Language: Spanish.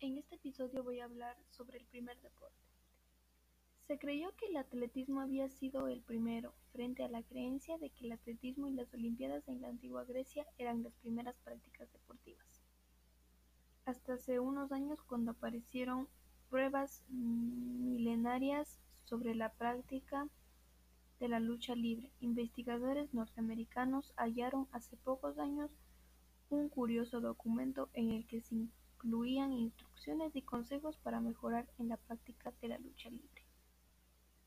En este episodio voy a hablar sobre el primer deporte. Se creyó que el atletismo había sido el primero, frente a la creencia de que el atletismo y las olimpiadas en la antigua Grecia eran las primeras prácticas deportivas. Hasta hace unos años cuando aparecieron pruebas milenarias sobre la práctica de la lucha libre, investigadores norteamericanos hallaron hace pocos años un curioso documento en el que se incluían instrucciones y consejos para mejorar en la práctica la lucha.